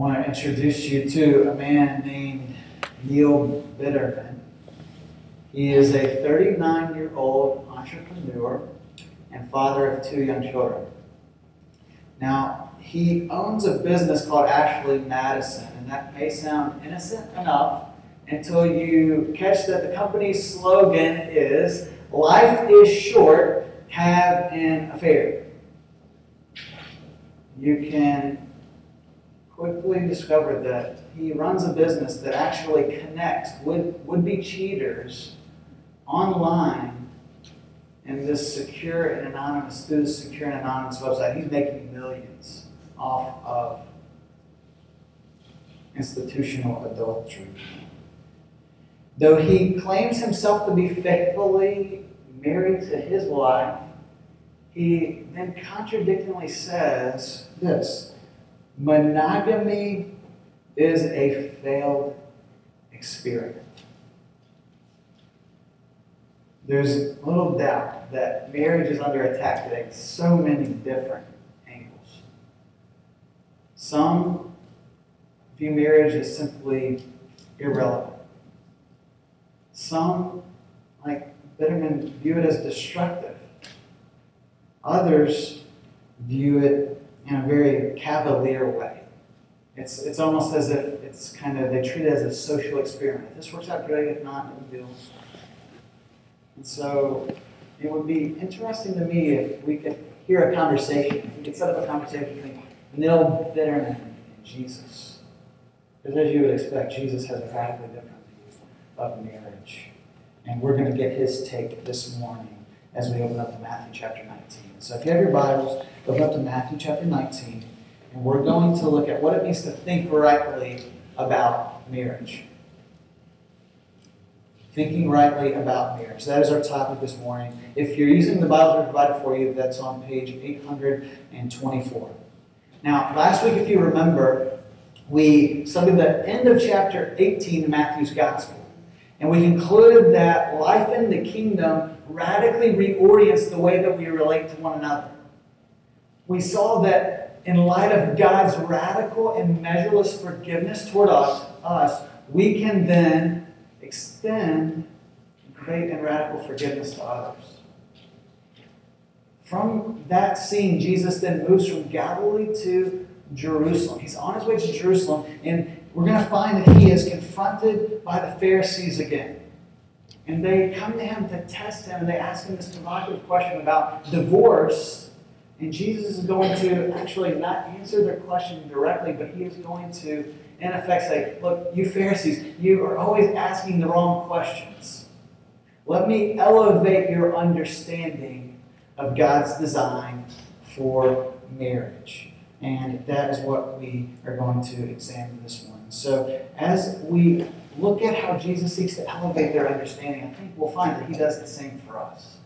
I want to introduce you to a man named Neil Biderman. He is a 39 year old entrepreneur and father of two young children. Now, he owns a business called Ashley Madison, and that may sound innocent enough until you catch that the company's slogan is Life is short, have an affair. You can quickly discovered that he runs a business that actually connects would, would-be cheaters online in this secure and anonymous, through this secure and anonymous website. He's making millions off of institutional adultery. Though he claims himself to be faithfully married to his wife, he then contradictingly says this monogamy is a failed experiment. There's little doubt that marriage is under attack today so many different angles. Some view marriage as simply irrelevant. Some, like Biderman, view it as destructive. Others view it in a very cavalier way. It's, it's almost as if it's kind of, they treat it as a social experiment. If this works out great, if not, no deal. And so it would be interesting to me if we could hear a conversation, if we could set up a conversation between Neil Biderman and Jesus. Because as you would expect, Jesus has a radically different view of marriage. And we're going to get his take this morning as we open up to Matthew chapter 19. So if you have your Bibles, open up to Matthew chapter 19, and we're going to look at what it means to think rightly about marriage. Thinking rightly about marriage. That is our topic this morning. If you're using the Bible we provided for you, that's on page 824. Now, last week, if you remember, we studied the end of chapter 18 in Matthew's Gospel. And we concluded that life in the kingdom radically reorients the way that we relate to one another. We saw that in light of God's radical and measureless forgiveness toward us, us we can then extend great and radical forgiveness to others. From that scene, Jesus then moves from Galilee to Jerusalem. He's on his way to Jerusalem, and we're going to find that he is confronted by the Pharisees again. And they come to him to test him, and they ask him this provocative question about divorce. And Jesus is going to actually not answer their question directly, but he is going to, in effect, say, Look, you Pharisees, you are always asking the wrong questions. Let me elevate your understanding of God's design for marriage. And that is what we are going to examine this morning. So, as we look at how Jesus seeks to elevate their understanding, I think we'll find that he does the same for us.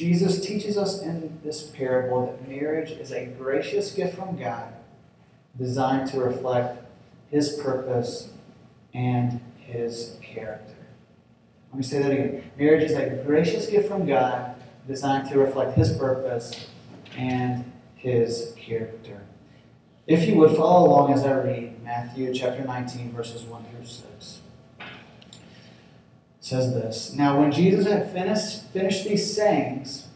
Jesus teaches us in this parable that marriage is a gracious gift from God designed to reflect his purpose and his character. Let me say that again. Marriage is a gracious gift from God designed to reflect his purpose and his character. If you would follow along as I read Matthew chapter 19, verses 1 through 6. Says this Now, when Jesus had finished, finished these sayings,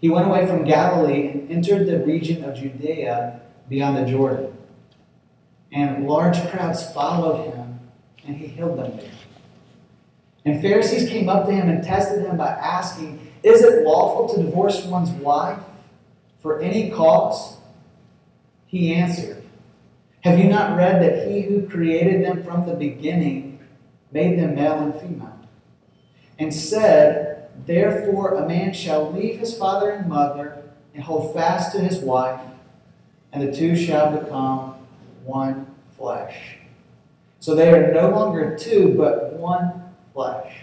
he went away from Galilee and entered the region of Judea beyond the Jordan. And large crowds followed him, and he healed them there. And Pharisees came up to him and tested him by asking, Is it lawful to divorce one's wife for any cause? He answered, Have you not read that he who created them from the beginning made them male and female? And said, Therefore a man shall leave his father and mother and hold fast to his wife, and the two shall become one flesh. So they are no longer two, but one flesh.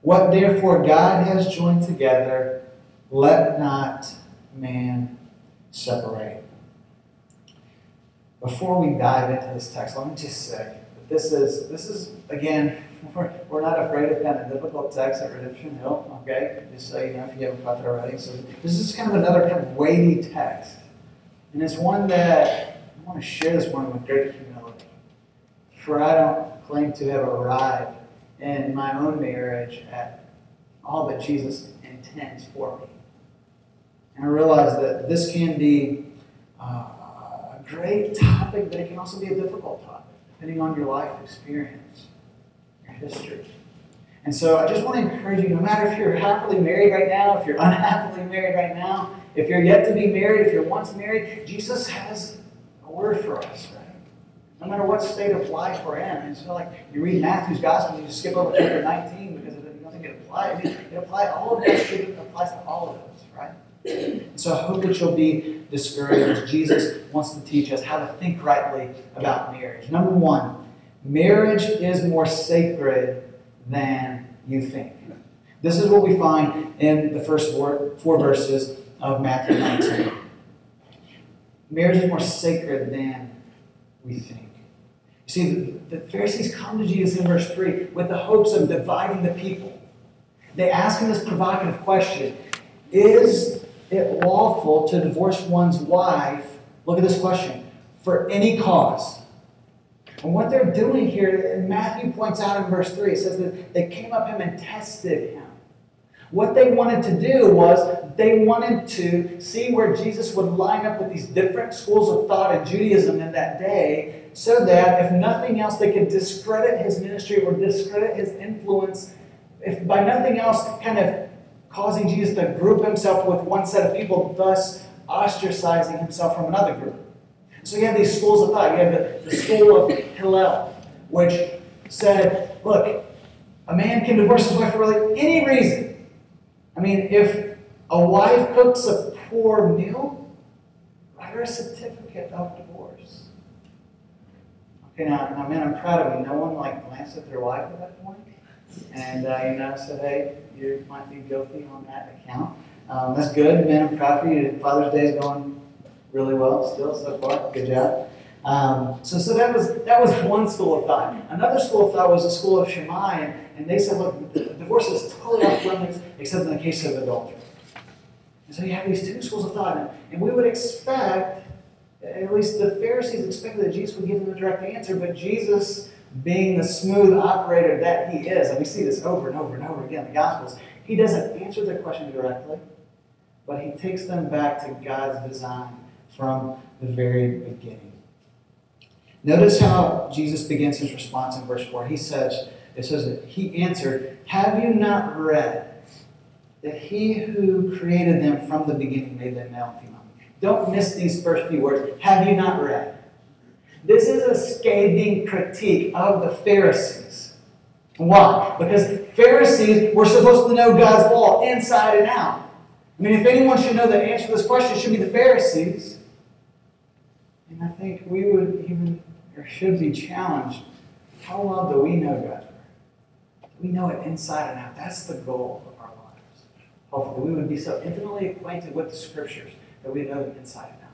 What therefore God has joined together, let not man separate. Before we dive into this text, let me just say that this is this is again we're, we're not afraid of kind of difficult texts at Redemption Hill, okay? Just so you know if you haven't caught that already. So this is kind of another kind of weighty text. And it's one that I want to share this morning with great humility. For I don't claim to have arrived in my own marriage at all that Jesus intends for me. And I realize that this can be uh, a great topic, but it can also be a difficult topic, depending on your life experience, history. And so I just want to encourage you, no matter if you're happily married right now, if you're unhappily married right now, if you're yet to be married, if you're once married, Jesus has a word for us, right? No matter what state of life we're in. And not like you read Matthew's gospel and you skip over chapter 19 because it doesn't get applied. It applies all of this, it applies to all of us, right? So I hope that you'll be discouraged. Jesus wants to teach us how to think rightly about marriage. Number one, marriage is more sacred than you think. This is what we find in the first four, four verses of Matthew 19. Marriage is more sacred than we think. You see, the, the Pharisees come to Jesus in verse 3 with the hopes of dividing the people. They ask him this provocative question Is it lawful to divorce one's wife? Look at this question for any cause. And what they're doing here, Matthew points out in verse 3, it says that they came up him and tested him. What they wanted to do was they wanted to see where Jesus would line up with these different schools of thought in Judaism in that day, so that if nothing else, they could discredit his ministry or discredit his influence, if by nothing else, kind of causing Jesus to group himself with one set of people, thus ostracizing himself from another group. So you have these schools of thought. You have the, the school of Hillel, which said, look, a man can divorce his wife for really any reason. I mean, if a wife cooks a poor meal, write her a certificate of divorce. Okay, now, now man, I'm proud of you. No one like glanced at their wife at that point, and uh, you know said, hey, you might be guilty on that account. Um, that's good, man. I'm proud for you. Father's Day is going really well still so far. Good job. Um, so, so that was that was one school of thought. Another school of thought was the school of Shammai, and, they said, look, divorce is totally off limits except in the case of adultery. And so you have these two schools of thought, and we would expect, at least the Pharisees expected that Jesus would give them a direct answer, but Jesus, being the smooth operator that he is, and we see this over and over and over again in the Gospels, he doesn't answer their question directly, but he takes them back to God's design from the very beginning. Notice how Jesus begins his response in verse 4. He says, it says that he answered, Have you not read that he who created them from the beginning made them male and female? Don't miss these first few words. Have you not read? This is a scathing critique of the Pharisees. Why? Because Pharisees were supposed to know God's law inside and out. I mean, if anyone should know the answer to this question, it should be the Pharisees. I think we would even, or should be challenged how well do we know God's Word? We know it inside and out. That's the goal of our lives. Hopefully, we would be so intimately acquainted with the Scriptures that we know them inside and out.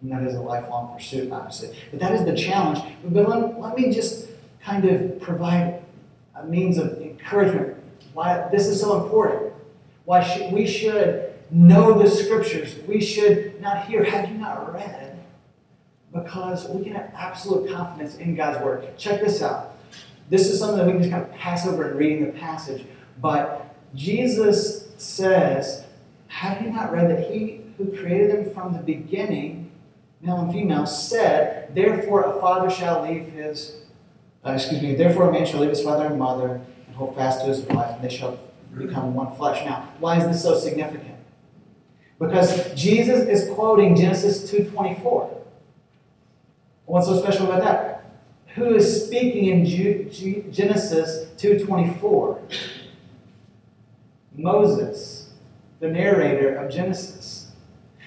And that is a lifelong pursuit, obviously. But that is the challenge. But let, let me just kind of provide a means of encouragement why this is so important. Why should, we should know the Scriptures. We should not hear, have you not read? Because we can have absolute confidence in God's Word. Check this out. This is something that we can just kind of pass over in reading the passage, but Jesus says, Have you not read that He who created them from the beginning, male and female, said, Therefore a father shall leave his, uh, excuse me, therefore a man shall leave his father and mother and hold fast to his wife, and they shall become one flesh. Now, why is this so significant? Because Jesus is quoting Genesis 2.24. What's so special about that? Who is speaking in Genesis 2.24? Moses, the narrator of Genesis.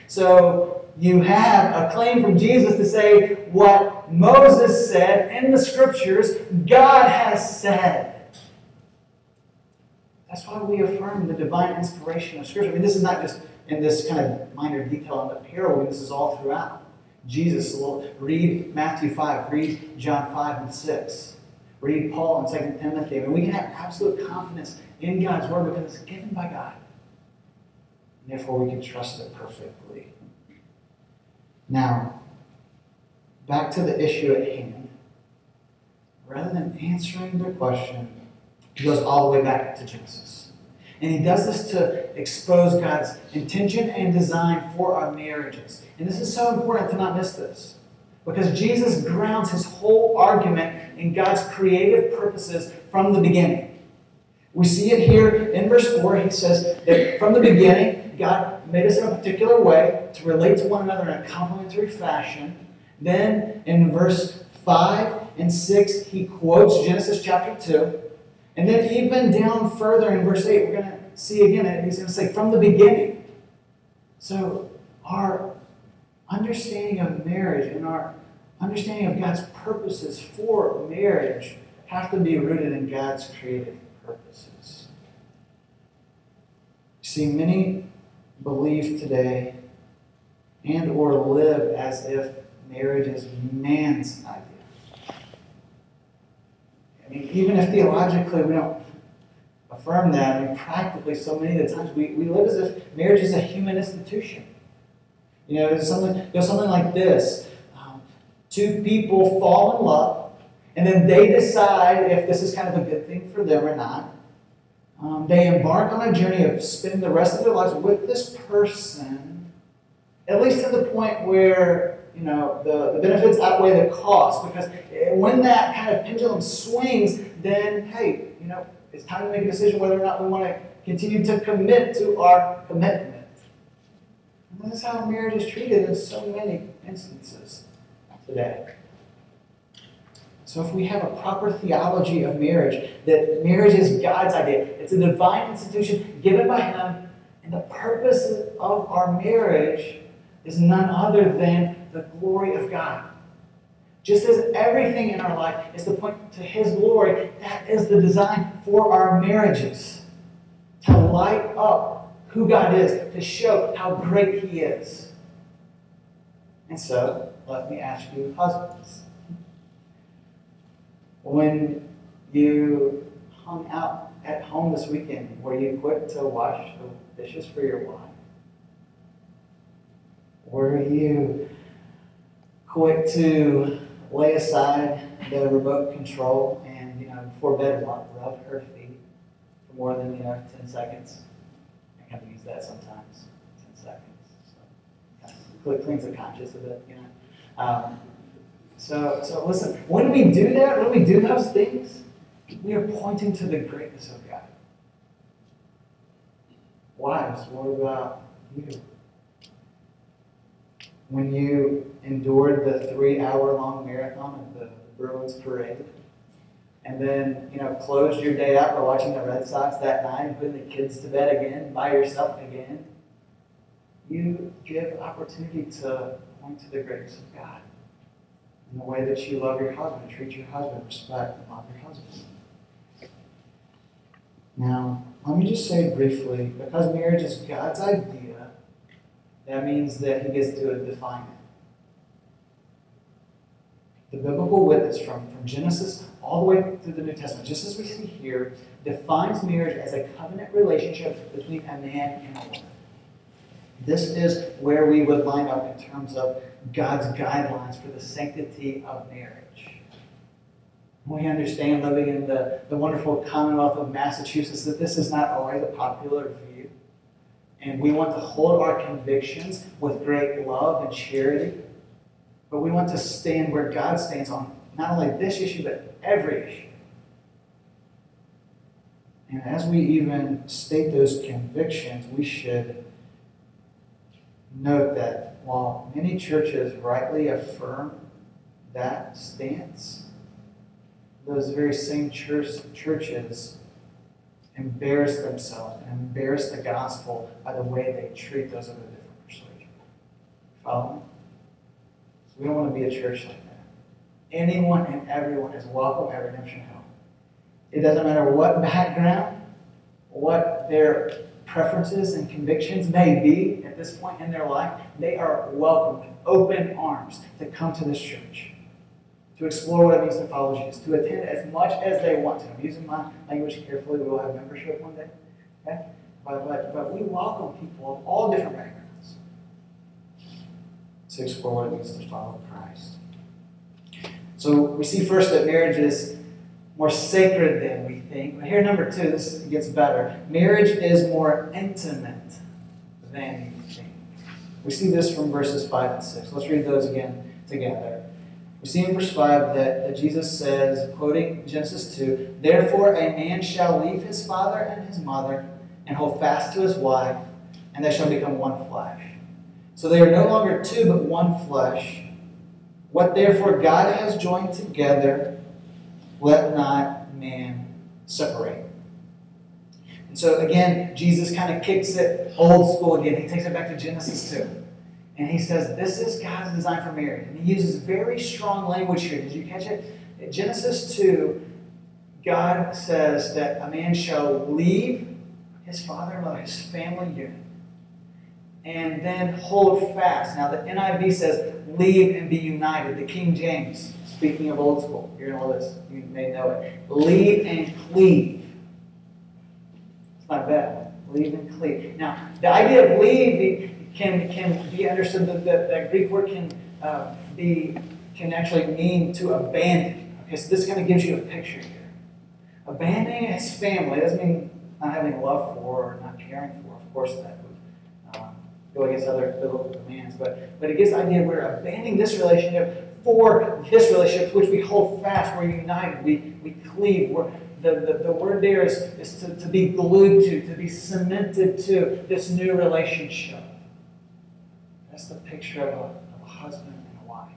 So you have a claim from Jesus to say what Moses said in the scriptures, God has said. That's why we affirm the divine inspiration of Scripture. I mean, this is not just in this kind of minor detail in the parable, this is all throughout. Jesus. Read Matthew 5, read John 5 and 6. Read Paul and 2 Timothy. I mean, we can have absolute confidence in God's Word because it's given by God. And therefore, we can trust it perfectly. Now, back to the issue at hand, rather than answering their question, he goes all the way back to Genesis. And he does this to expose God's intention and design for our marriages. And this is so important to not miss this. Because Jesus grounds his whole argument in God's creative purposes from the beginning. We see it here in verse 4. He says that from the beginning, God made us in a particular way to relate to one another in a complementary fashion. Then in verse 5 and 6, he quotes Genesis chapter 2. And then even down further in verse 8, we're going to see again, he's going to say, from the beginning. So our understanding of marriage and our understanding of God's purposes for marriage have to be rooted in God's creative purposes. See, many believe today and or live as if marriage is man's idea. Even if theologically we don't affirm that, I mean, practically, so many of the times we, we live as if marriage is a human institution. You know, something, you know, something like this. Um, two people fall in love, and then they decide if this is kind of a good thing for them or not. Um, they embark on a journey of spending the rest of their lives with this person, at least to the point where you know the, the benefits outweigh the cost. Because eh, when that kind of pendulum swings, then hey, you know, it's time to make a decision whether or not we want to continue to commit to our commitment. And this is how marriage is treated in so many instances today. So, if we have a proper theology of marriage, that marriage is God's idea, it's a divine institution given by Him, and the purpose of our marriage is none other than the glory of God. Just as everything in our life is to point to His glory, that is the design for our marriages. To light up who God is, to show how great He is. And so, let me ask you, husbands, when you hung out at home this weekend, were you quick to wash the dishes for your wife? Were you quick to lay aside the remote control and, you know, before bed, rub her feet for more than, you know, 10 seconds. I kind of use that sometimes, 10 seconds. So kind of cleans the conscience a bit, you know. Um, so, so listen, when we do that, when we do those things, we are pointing to the greatness of God. Wives, what about you? When you endured the three hour long marathon of the Bruins parade, and then, you know, closed your day out by watching the Red Sox that night and putting the kids to bed again, by yourself again, you give opportunity to point to the grace of God in the way that you love your husband, treat your husband, respect and love your husband. Now, let me just say briefly, because marriage is God's idea, that means that he gets to define it. The biblical witness from, from Genesis all the way through the New Testament, just as we see here, defines marriage as a covenant relationship between a man and a woman. This is where we would line up in terms of God's guidelines for the sanctity of marriage. We understand living in the, the wonderful Commonwealth of Massachusetts that this is not always a popular view. And we want to hold our convictions with great love and charity. But we want to stand where God stands on not only this issue, but every issue. And as we even state those convictions, we should note that while many churches rightly affirm that stance, those very same church, churches embarrass themselves and embarrass the gospel by the way they treat those of a different persuasion. Follow me? So we don't want to be a church like that. Anyone and everyone is welcome at Redemption Hill. It doesn't matter what background, what their preferences and convictions may be at this point in their life, they are welcome with open arms to come to this church to explore what it means to follow Jesus, to attend as much as they want to. I'm using my language carefully. We will have membership one day. Okay? But, but, but we welcome people of all different backgrounds to explore what it means to follow Christ. So we see first that marriage is more sacred than we think. But here, number two, this gets better. Marriage is more intimate than you think. We see this from verses 5 and 6. Let's read those again together. We see in verse 5 that, Jesus says, quoting Genesis 2, Therefore a man shall leave his father and his mother and hold fast to his wife, and they shall become one flesh. So they are no longer two, but one flesh. What therefore God has joined together, let not man separate. And so again, Jesus kind of kicks it old school again. He takes it back to Genesis 2. And he says, This is God's design for marriage. And he uses very strong language here. Did you catch it? In Genesis 2, God says that a man shall leave his father and mother, his family unit, and then hold fast. Now, the NIV says, leave and be united. The King James, speaking of old school, you're going this. You may know it. Leave and cleave. It's not bad. Leave and cleave. Now, the idea of leave can, can be understood that that, that Greek word can uh, be can actually mean to abandon. Okay, so this kind of gives you a picture here. Abandoning his family doesn't mean not having love for or not caring for. Of course, that would um, go against other biblical commands. But, but it gives the idea we're abandoning this relationship for this relationship, which we hold fast, we're united, we, we cleave. We're, the, the, the word there is, is to, to be glued to, to be cemented to this new relationship. That's the picture of a, of a husband and a wife.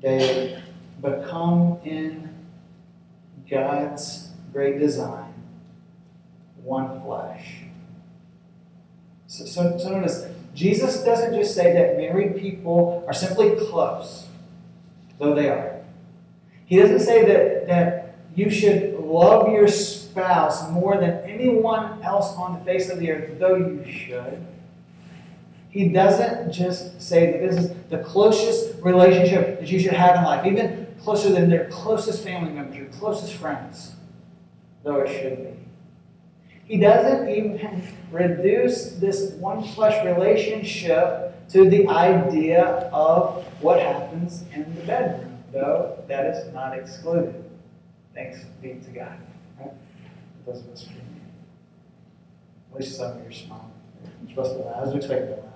They become in God's great design one flesh. So, so, so notice, Jesus doesn't just say that married people are simply close, though they are. He doesn't say that, that you should love your spouse more than anyone else on the face of the earth, though you should. He doesn't just say that this is the closest relationship that you should have in life, even closer than their closest family members, your closest friends, though it should be. He doesn't even reduce this one flesh relationship to the idea of what happens in the bedroom, though that is not excluded. Thanks be to God. Those of us At least some of you are smiling. I was expecting.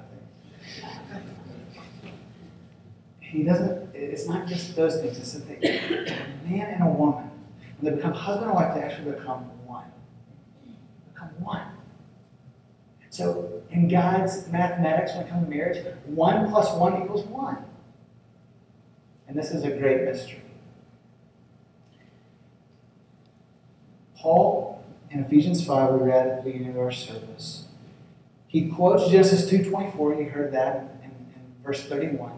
He doesn't, it's not just those things. It's that a man and a woman, when they become husband and wife, they actually become one. become one. So in God's mathematics, when it comes to marriage, one plus one equals one. And this is a great mystery. Paul, in Ephesians 5, we read at the beginning of our service, he quotes Genesis 2.24, you heard that in, in verse 31.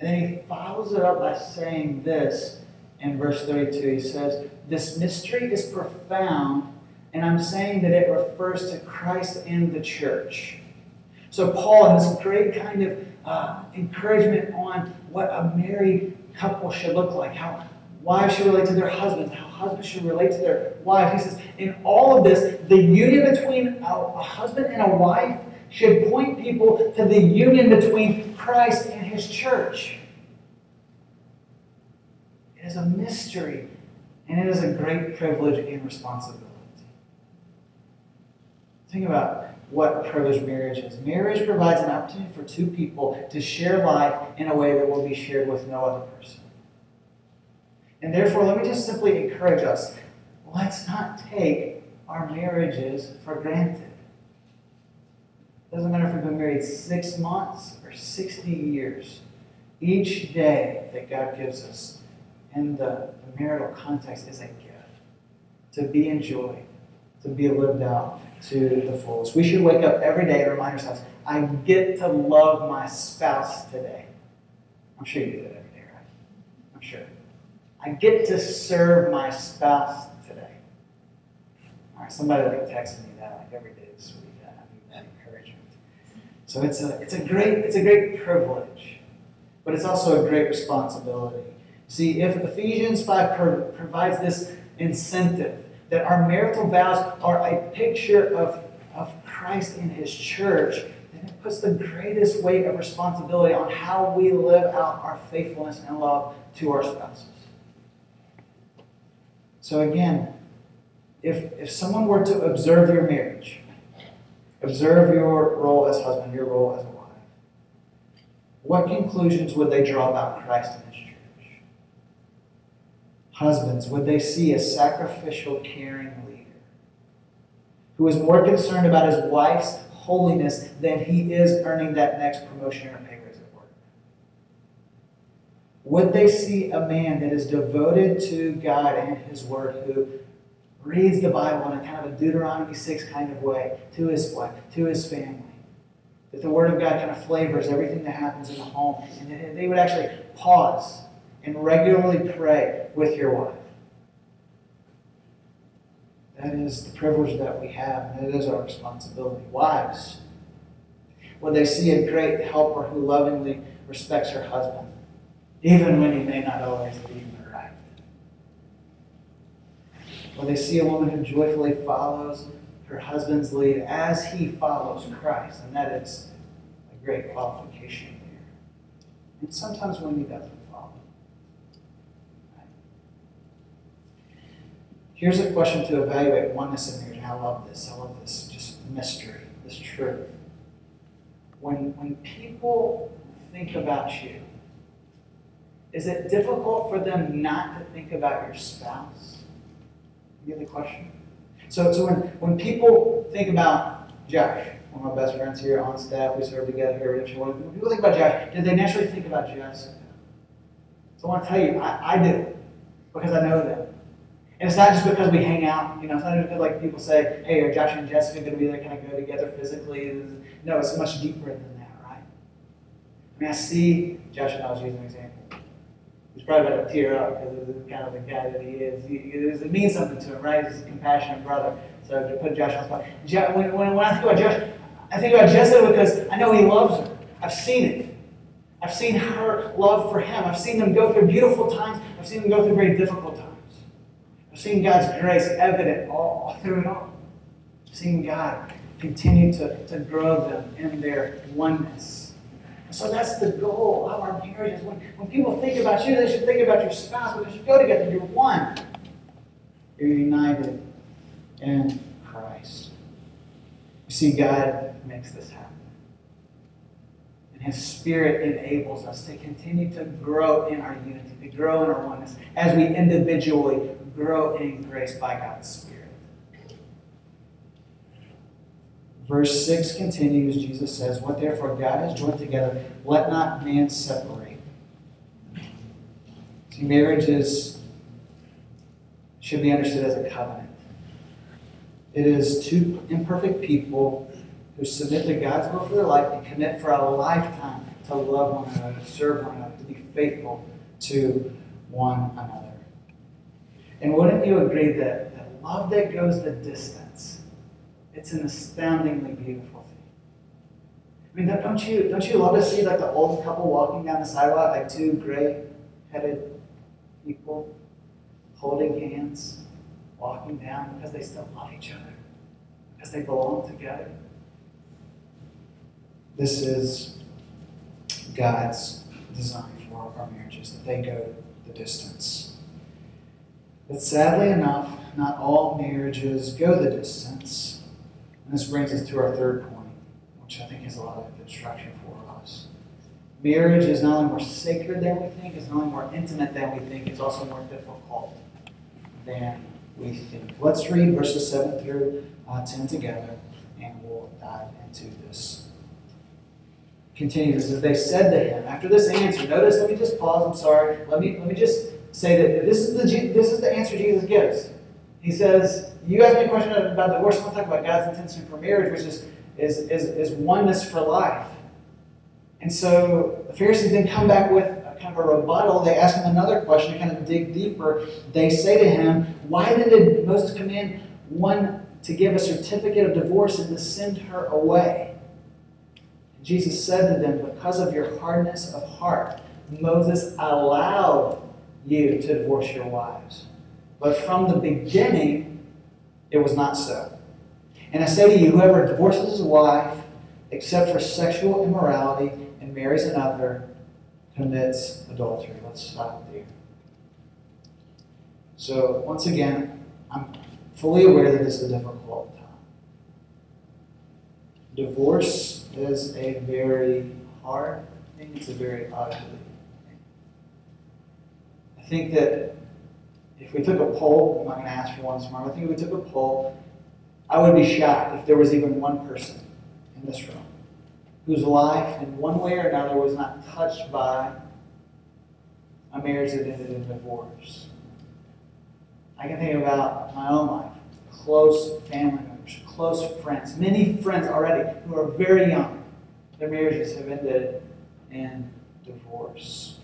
And then he follows it up by saying this in verse 32. He says, This mystery is profound and I'm saying that it refers to Christ and the church. So, Paul, in this great kind of uh, encouragement on what a married couple should look like, how wives should relate to their husbands, how husbands should relate to their wives, he says, in all of this, the union between a, husband and a wife should point people to the union between Christ and his church. It is a mystery, and it is a great privilege and responsibility. Think about what privileged marriage is. Marriage provides an opportunity for two people to share life in a way that will be shared with no other person. And therefore, let me just simply encourage us let's not take our marriages for granted. It doesn't matter if we've been married six months or 60 years. Each day that God gives us in the, the marital context is a gift to be enjoyed, to be lived out to the fullest. We should wake up every day and remind ourselves, I get to love my spouse today. I'm sure you do that every day, right? I'm sure. I get to serve my spouse today. All right, somebody like texted me that like every day this week. I need that encouragement. So it's a it's a great it's a great privilege, but it's also a great responsibility. See, if Ephesians 5 pro- provides this incentive that our marital vows are a picture of, of Christ and his church, then it puts the greatest weight of responsibility on how we live out our faithfulness and love to our spouses. So again, if, if someone were to observe your marriage, observe your role as husband, your role as a wife, what conclusions would they draw about Christ and his church? Husbands, would they see a sacrificial, caring leader who is more concerned about his wife's holiness than he is earning that next promotion or Would they see a man that is devoted to God and his word who reads the Bible in a kind of a Deuteronomy 6 kind of way to his wife, to his family? That the Word of God kind of flavors everything that happens in the home. And they would actually pause and regularly pray with your wife. That is the privilege that we have, and it is our responsibility. Wives, when they see a great helper who lovingly respects her husband, even when he may not always be right. When they see a woman who joyfully follows her husband's lead as he follows Christ, and that is a great qualification there. And sometimes when he doesn't follow. Here's a question to evaluate oneness in marriage. I love this. I love this just mystery, this truth. When, when people think about you, is it difficult for them not to think about your spouse? You get the question? So, so when, when people think about Josh, one of my best friends here on staff, we serve together here at When people think about Josh, did they naturally think about Jessica? So I want to tell you, I, I do, because I know them. And it's not just because we hang out, you know, it's not just because like people say, hey, are Josh and Jessica going to be there? Can I go together physically? No, it's much deeper than that, right? I mean, I see, Josh and I was using an example. He's probably about to tear up because of the kind of the guy that he is. He, it means something to him, right? He's a compassionate brother. So to put Josh on the spot. When, when, when I think about Josh, I think about Jessica because I know he loves her. I've seen it. I've seen her love for him. I've seen them go through beautiful times. I've seen them go through very difficult times. I've seen God's grace evident all, all through it all. I've seen God continue to, to grow them in their oneness so that's the goal of our marriages. When, when people think about you, they should think about your spouse because you go together. You're one. You're united in Christ. You see, God makes this happen. And His Spirit enables us to continue to grow in our unity, to grow in our oneness, as we individually grow in grace by God's Spirit. Verse 6 continues, Jesus says, What therefore God has joined together, let not man separate. See, marriage is, should be understood as a covenant. It is two imperfect people who submit to God's will for their life and commit for a lifetime to love one another, to serve one another, to be faithful to one another. And wouldn't you agree that, that love that goes the distance it's an astoundingly beautiful thing. I mean, don't you don't you love to see like the old couple walking down the sidewalk, like two gray-headed people holding hands, walking down because they still love each other, because they belong together. This is God's design for our marriages, that they go the distance. But sadly enough, not all marriages go the distance. This brings us to our third point, which I think is a lot of instruction for us. Marriage is not only more sacred than we think, it's not only more intimate than we think, it's also more difficult than we think. Let's read verses 7 through uh, 10 together, and we'll dive into this. Continues as they said to him after this answer. Notice, let me just pause. I'm sorry. Let me let me just say that this is the this is the answer Jesus gives. He says, you asked me a question about divorce. I want to talk about God's intention for marriage, which is, is, is, is oneness for life. And so the Pharisees then come back with a kind of a rebuttal. They ask him another question to kind of dig deeper. They say to him, Why did Moses command one to give a certificate of divorce and to send her away? Jesus said to them, Because of your hardness of heart, Moses allowed you to divorce your wives. But from the beginning, it was not so. And I say to you, whoever divorces his wife except for sexual immorality and marries another, commits adultery. Let's stop there. So, once again, I'm fully aware that this is a difficult time. Divorce is a very hard thing, it's a very ugly thing. I think that if we took a poll, I'm not going to ask for one tomorrow, I think if we took a poll, I would be shocked if there was even one person in this room whose life, in one way or another, was not touched by a marriage that ended in divorce. I can think about my own life, close family members, close friends, many friends already who are very young. Their marriages have ended in divorce.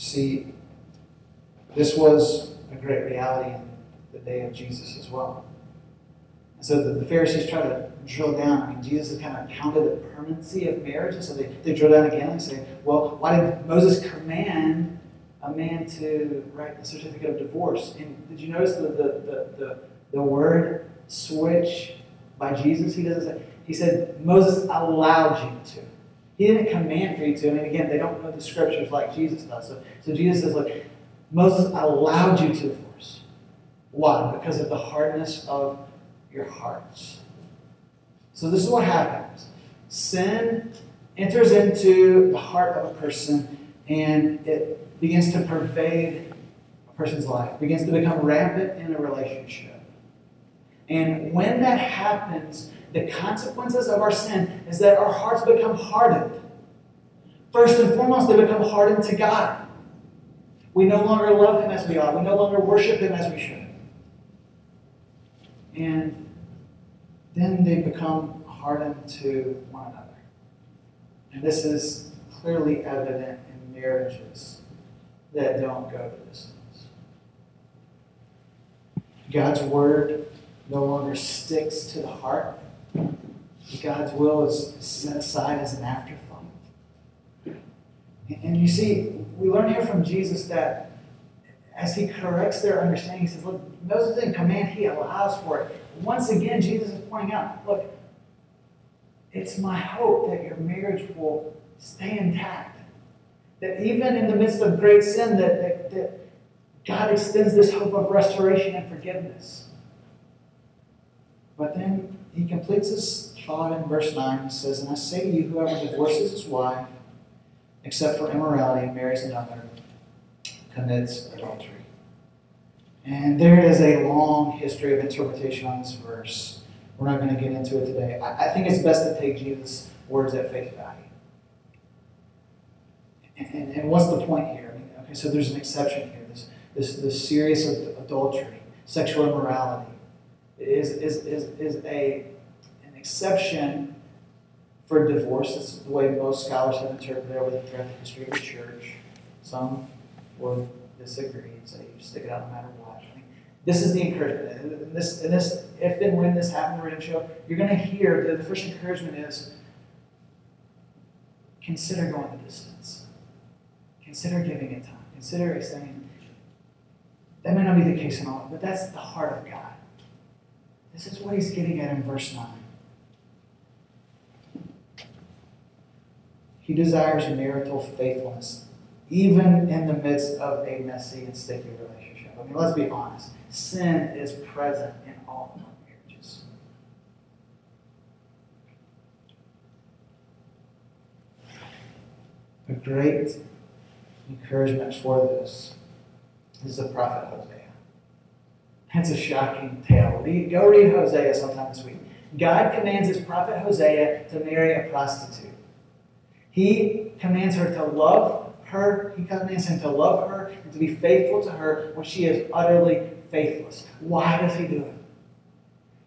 See, this was a great reality in the day of Jesus as well. And so the, the Pharisees try to drill down. I mean, Jesus has kind of counted the permanency of marriage, and so they, they drill down again and say, well, why did Moses command a man to write the certificate of divorce? And did you notice the, the, the, the, the word switch by Jesus? He doesn't say, he said, Moses allowed you to. He didn't command for you to. Mean, again, they don't know the scriptures like Jesus does. So, so Jesus says, look, Moses allowed you to divorce. Why? Because of the hardness of your hearts. So this is what happens. Sin enters into the heart of a person and it begins to pervade a person's life, begins to become rampant in a relationship. And when that happens, the consequences of our sin is that our hearts become hardened. First and foremost, they become hardened to God. We no longer love Him as we ought. We no longer worship Him as we should. And then they become hardened to one another. And this is clearly evident in marriages that don't go to distance. God's word no longer sticks to the heart. God's will is set aside as an afterthought. And you see, we learn here from Jesus that as he corrects their understanding, he says, Look, Moses didn't command, he allows for it. Once again, Jesus is pointing out, Look, it's my hope that your marriage will stay intact. That even in the midst of great sin, that, that, that God extends this hope of restoration and forgiveness. But then he completes his thought in verse 9. He says, And I say to you, whoever divorces his wife, except for immorality, and marries another, commits adultery. And there is a long history of interpretation on this verse. We're not going to get into it today. I, I think it's best to take Jesus' words at face value. And, and, and what's the point here? I mean, okay, so there's an exception here. This, this, this serious adultery, sexual immorality, is, is, is, is a, exception for divorce. That's the way most scholars have interpreted it throughout the history of the church. Some will disagree and say you stick it out no matter what. I mean, this is the encouragement. And this, and this, if and when this happens in the Redemption Show, you're going to hear the first encouragement is consider going the distance. Consider giving it time. Consider extending. That may not be the case in all, but that's the heart of God. This is what he's getting at in verse 9. He desires marital faithfulness even in the midst of a messy and sticky relationship. I mean, let's be honest. Sin is present in all of our marriages. A great encouragement for this is the prophet Hosea. It's a shocking tale. Go read Hosea sometime this week. God commands his prophet Hosea to marry a prostitute. He commands her to love her, he commands him to love her and to be faithful to her when she is utterly faithless. Why does he do it?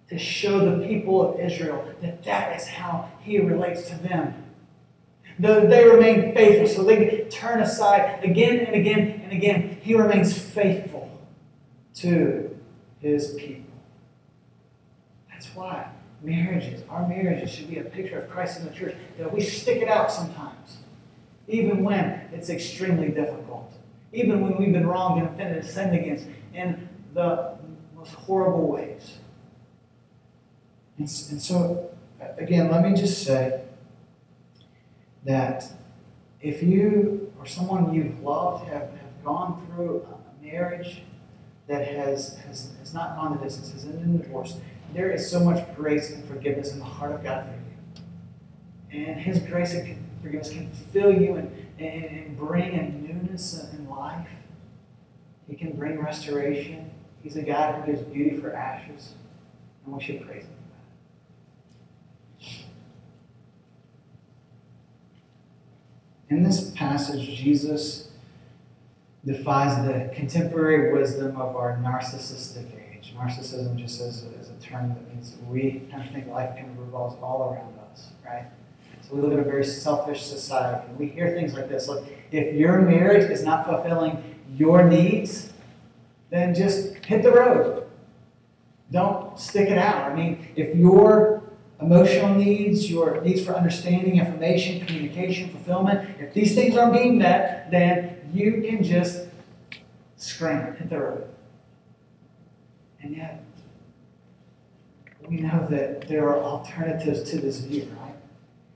To show the people of Israel that that is how he relates to them. Though they remain faithful, so they turn aside again and again and again. He remains faithful to his people. That's why marriages, our marriages, should be a picture of Christ in the church. That we stick it out sometimes even when it's extremely difficult, even when we've been wronged and offended and sinned against in the most horrible ways. And, and so, again, let me just say that if you or someone you've loved have, have gone through a marriage that has, has, has not gone the distance, has ended in divorce, there is so much grace and forgiveness in the heart of God for you. And His grace and forgiveness can fill you and, and, and bring a newness in life. He can bring restoration. He's a God who gives beauty for ashes, and we should praise Him. In this passage, Jesus defies the contemporary wisdom of our narcissistic age. Narcissism just is, is a term that means we kind of think life kind of revolves all around us, right? So we live in a very selfish society. And We hear things like this. Look, if your marriage is not fulfilling your needs, then just hit the road. Don't stick it out. I mean, if your emotional needs, your needs for understanding, information, communication, fulfillment, if these things aren't being met, then you can just scram, hit the road. And yet, we know that there are alternatives to this view, right?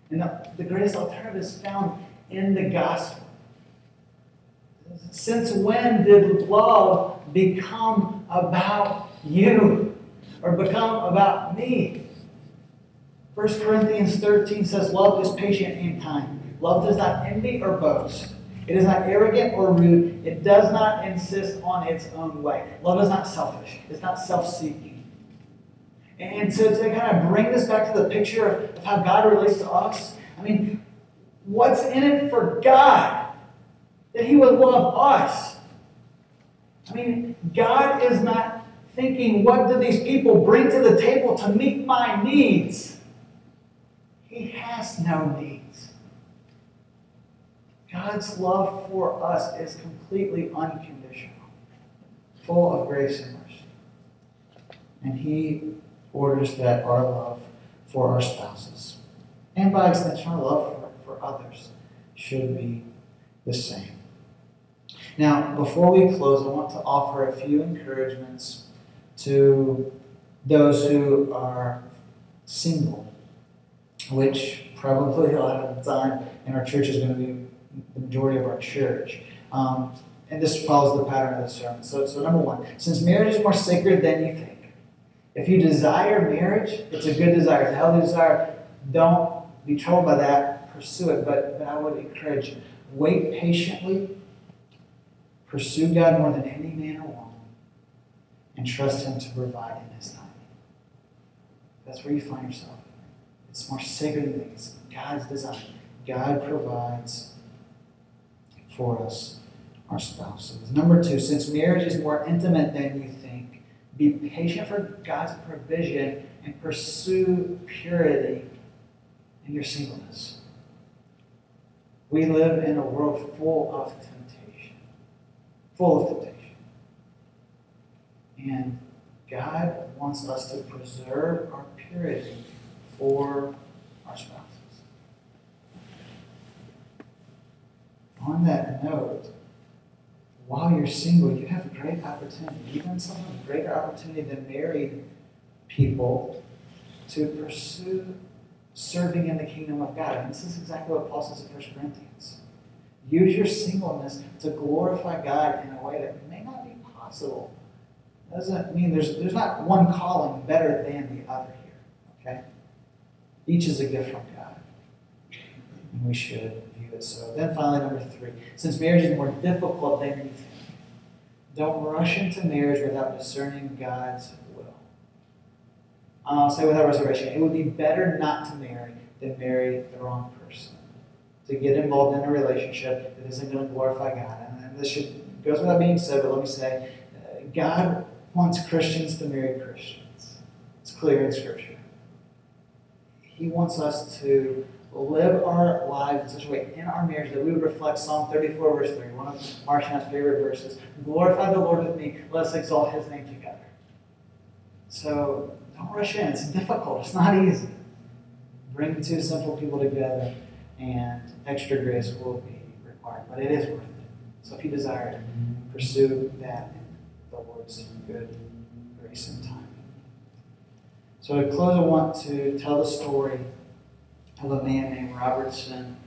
And the, the greatest alternative is found in the gospel. Since when did love become about you or become about me? 1 Corinthians 13 says, Love is patient and kind. Love does not envy or boast. It is not arrogant or rude. It does not insist on its own way. Love is not selfish. It's not self-seeking. And to, to kind of bring this back to the picture of how God relates to us, I mean, what's in it for God that He would love us? I mean, God is not thinking, what do these people bring to the table to meet my needs? He has no needs. God's love for us is completely unconditional, full of grace and mercy. And He orders that our love for our spouses, and by extension, our love for, for others, should be the same. Now, before we close, I want to offer a few encouragements to those who are single which probably a lot of the time in our church is going to be the majority of our church. Um, and this follows the pattern of the sermon. So, so number one, since marriage is more sacred than you think, if you desire marriage, it's a good desire, it's a healthy desire. Don't be troubled by that. Pursue it. But, but I would encourage you, wait patiently, pursue God more than any man or woman, and trust Him to provide in His time. That's where you find yourself. It's more sacred than things. God's design. God provides for us, our spouses. Number two, since marriage is more intimate than you think, be patient for God's provision and pursue purity in your singleness. We live in a world full of temptation. Full of temptation. And God wants us to preserve our purity for our spouses. On that note, while you're single, you have a great opportunity, even some greater opportunity than married people, to pursue serving in the kingdom of God. And this is exactly what Paul says in 1 Corinthians. Use your singleness to glorify God in a way that may not be possible. Doesn't mean there's, there's not one calling better than the other here. Okay? Each is a gift from God. And we should it so. Then finally, number three. Since marriage is more difficult than you think, don't rush into marriage without discerning God's will. I'll say without reservation, it would be better not to marry than marry the wrong person. To get involved in a relationship that isn't going to glorify God. And this should, goes without being said, but let me say, uh, God wants Christians to marry Christians. It's clear in Scripture. He wants us to live our lives in such a way in our marriage that we would reflect Psalm 34, verse 3, one of Marcia's favorite verses. Glorify the Lord with me. Let us exalt his name together. So don't rush in. It's difficult. It's not easy. Bring two simple people together, and extra grace will be required. But it is worth it. So if you desire it, pursue that in the Lord's good grace and time. So to close, I want to tell the story of a man named Robertson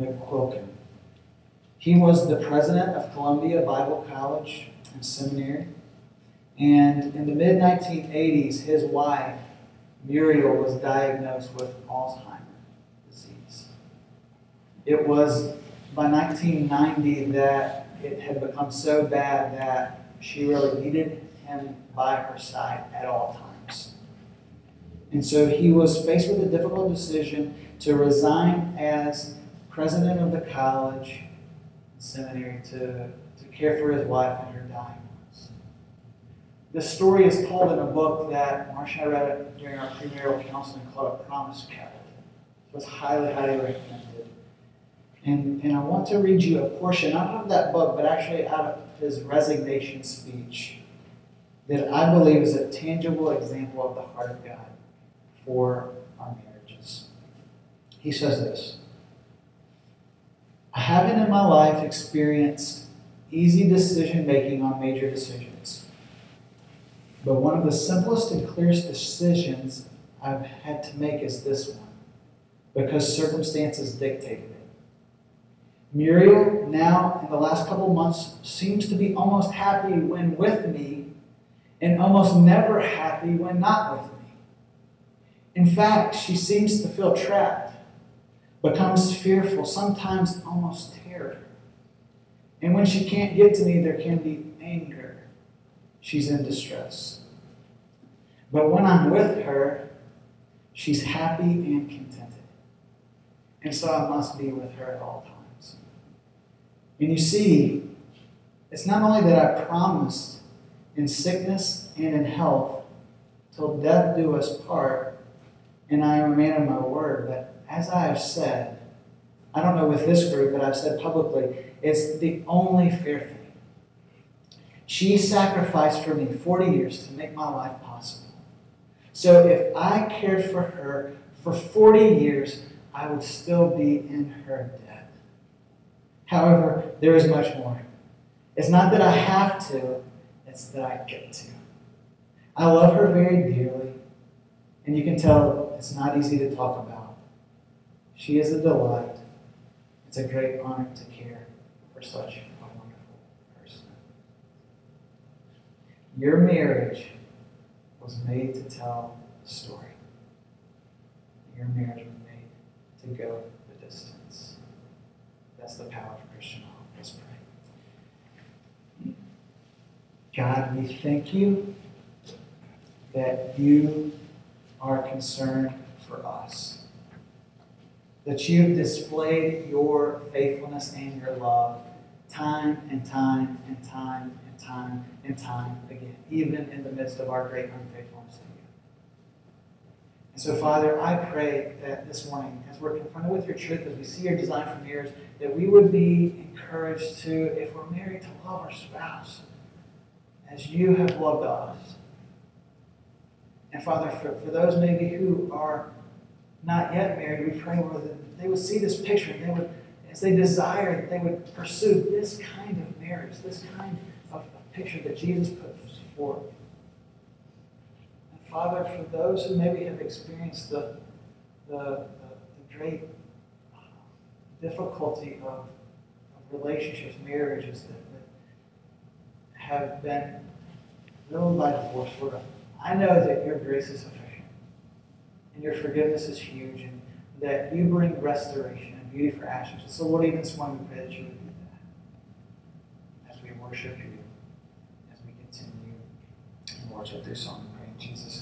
McQuilkin. He was the president of Columbia Bible College and Seminary. And in the mid 1980s, his wife, Muriel, was diagnosed with Alzheimer's disease. It was by 1990 that it had become so bad that she really needed him by her side at all times. And so he was faced with a difficult decision to resign as president of the college and seminary to, to care for his wife and her dying ones. This story is told in a book that Marcia and I read during our premarital counseling called A Promise Kept. It was highly, highly recommended. And, and I want to read you a portion, not of that book, but actually out of his resignation speech, that I believe is a tangible example of the heart of God for our marriages. He says this I haven't in my life experienced easy decision making on major decisions. But one of the simplest and clearest decisions I've had to make is this one, because circumstances dictated it. Muriel, now in the last couple months, seems to be almost happy when with me and almost never happy when not with me. In fact, she seems to feel trapped becomes fearful, sometimes almost terror. And when she can't get to me, there can be anger. She's in distress. But when I'm with her, she's happy and contented. And so I must be with her at all times. And you see, it's not only that I promised in sickness and in health, till death do us part, and I am a man of my word, but as I have said, I don't know with this group, but I've said publicly, it's the only fair thing. She sacrificed for me 40 years to make my life possible. So if I cared for her for 40 years, I would still be in her debt. However, there is much more. It's not that I have to, it's that I get to. I love her very dearly, and you can tell it's not easy to talk about. She is a delight. It's a great honor to care for such a wonderful person. Your marriage was made to tell the story. Your marriage was made to go the distance. That's the power of Christian hope. Let's pray. God, we thank you that you are concerned for us that you've displayed your faithfulness and your love time and time and time and time and time again, even in the midst of our great unfaithfulness to you. And so, Father, I pray that this morning, as we're confronted with your truth, as we see your design for mirrors, that we would be encouraged to, if we're married, to love our spouse as you have loved us. And Father, for, for those maybe who are not yet married, we pray, Lord, that they would see this picture they would, as they desire, they would pursue this kind of marriage, this kind of, picture that Jesus puts forth. And Father, for those who maybe have experienced the, the, the, the great uh, difficulty of, of, relationships, marriages that, that have been ruined by divorce, Lord, I know that your grace is sufficient and your forgiveness is huge, and that you bring restoration and beauty for ashes. So, Lord, even this morning we pray that you would do that as we worship you, as we continue. And worship this song, we pray in Jesus' name.